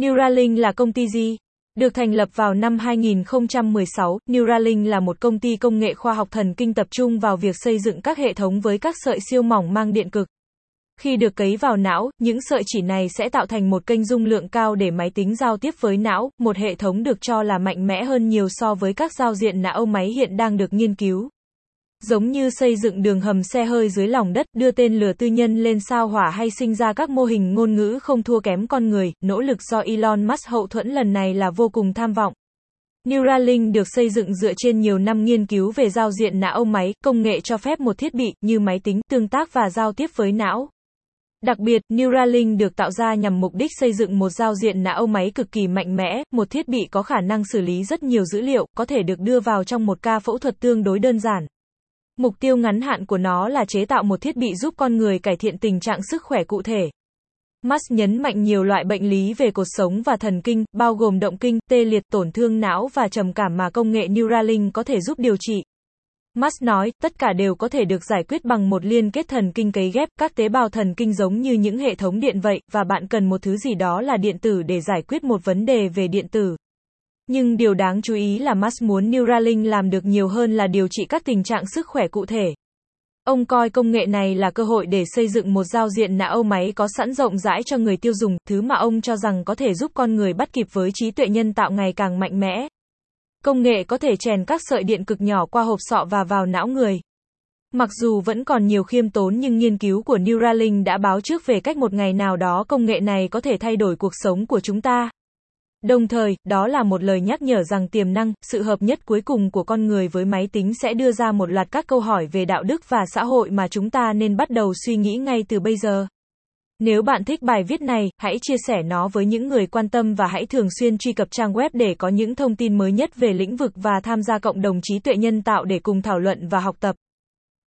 Neuralink là công ty gì? Được thành lập vào năm 2016, Neuralink là một công ty công nghệ khoa học thần kinh tập trung vào việc xây dựng các hệ thống với các sợi siêu mỏng mang điện cực. Khi được cấy vào não, những sợi chỉ này sẽ tạo thành một kênh dung lượng cao để máy tính giao tiếp với não, một hệ thống được cho là mạnh mẽ hơn nhiều so với các giao diện não máy hiện đang được nghiên cứu. Giống như xây dựng đường hầm xe hơi dưới lòng đất, đưa tên lửa tư nhân lên sao hỏa hay sinh ra các mô hình ngôn ngữ không thua kém con người, nỗ lực do Elon Musk hậu thuẫn lần này là vô cùng tham vọng. Neuralink được xây dựng dựa trên nhiều năm nghiên cứu về giao diện não máy, công nghệ cho phép một thiết bị như máy tính tương tác và giao tiếp với não. Đặc biệt, Neuralink được tạo ra nhằm mục đích xây dựng một giao diện não máy cực kỳ mạnh mẽ, một thiết bị có khả năng xử lý rất nhiều dữ liệu, có thể được đưa vào trong một ca phẫu thuật tương đối đơn giản. Mục tiêu ngắn hạn của nó là chế tạo một thiết bị giúp con người cải thiện tình trạng sức khỏe cụ thể. Musk nhấn mạnh nhiều loại bệnh lý về cột sống và thần kinh, bao gồm động kinh, tê liệt, tổn thương não và trầm cảm mà công nghệ Neuralink có thể giúp điều trị. Musk nói, tất cả đều có thể được giải quyết bằng một liên kết thần kinh cấy ghép, các tế bào thần kinh giống như những hệ thống điện vậy, và bạn cần một thứ gì đó là điện tử để giải quyết một vấn đề về điện tử. Nhưng điều đáng chú ý là Musk muốn Neuralink làm được nhiều hơn là điều trị các tình trạng sức khỏe cụ thể. Ông coi công nghệ này là cơ hội để xây dựng một giao diện não máy có sẵn rộng rãi cho người tiêu dùng, thứ mà ông cho rằng có thể giúp con người bắt kịp với trí tuệ nhân tạo ngày càng mạnh mẽ. Công nghệ có thể chèn các sợi điện cực nhỏ qua hộp sọ và vào não người. Mặc dù vẫn còn nhiều khiêm tốn nhưng nghiên cứu của Neuralink đã báo trước về cách một ngày nào đó công nghệ này có thể thay đổi cuộc sống của chúng ta. Đồng thời, đó là một lời nhắc nhở rằng tiềm năng, sự hợp nhất cuối cùng của con người với máy tính sẽ đưa ra một loạt các câu hỏi về đạo đức và xã hội mà chúng ta nên bắt đầu suy nghĩ ngay từ bây giờ. Nếu bạn thích bài viết này, hãy chia sẻ nó với những người quan tâm và hãy thường xuyên truy cập trang web để có những thông tin mới nhất về lĩnh vực và tham gia cộng đồng trí tuệ nhân tạo để cùng thảo luận và học tập.